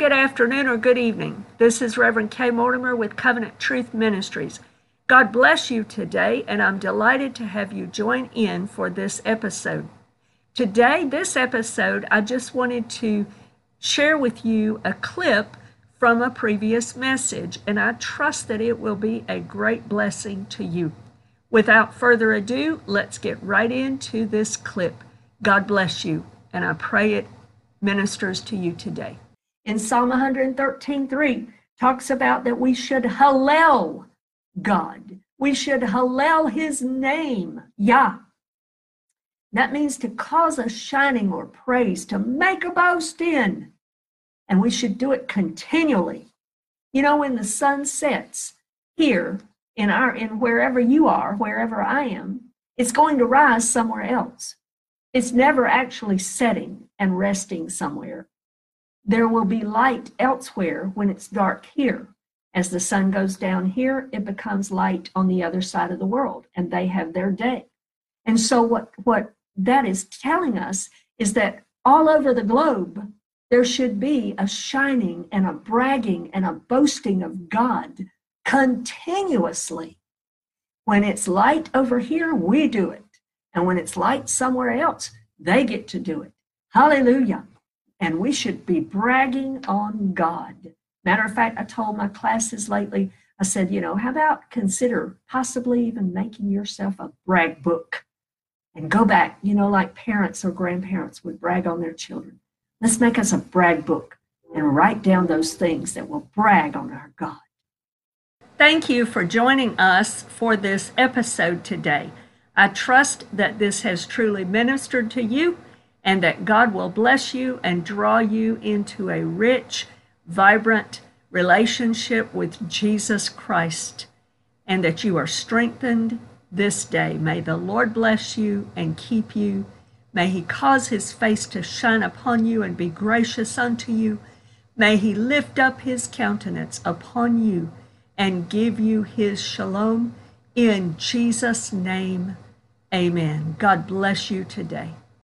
Good afternoon or good evening. This is Reverend Kay Mortimer with Covenant Truth Ministries. God bless you today, and I'm delighted to have you join in for this episode. Today, this episode, I just wanted to share with you a clip from a previous message, and I trust that it will be a great blessing to you. Without further ado, let's get right into this clip. God bless you, and I pray it ministers to you today. In Psalm 113:3 talks about that we should hallel God. We should hallel his name, Yah. That means to cause a shining or praise, to make a boast in and we should do it continually. You know, when the sun sets here in our in wherever you are, wherever I am, it's going to rise somewhere else. It's never actually setting and resting somewhere. There will be light elsewhere when it's dark here. As the sun goes down here, it becomes light on the other side of the world, and they have their day. And so, what, what that is telling us is that all over the globe, there should be a shining and a bragging and a boasting of God continuously. When it's light over here, we do it. And when it's light somewhere else, they get to do it. Hallelujah. And we should be bragging on God. Matter of fact, I told my classes lately, I said, you know, how about consider possibly even making yourself a brag book and go back, you know, like parents or grandparents would brag on their children. Let's make us a brag book and write down those things that will brag on our God. Thank you for joining us for this episode today. I trust that this has truly ministered to you and that God will bless you and draw you into a rich, vibrant relationship with Jesus Christ and that you are strengthened this day. May the Lord bless you and keep you. May he cause his face to shine upon you and be gracious unto you. May he lift up his countenance upon you and give you his shalom. In Jesus' name, amen. God bless you today.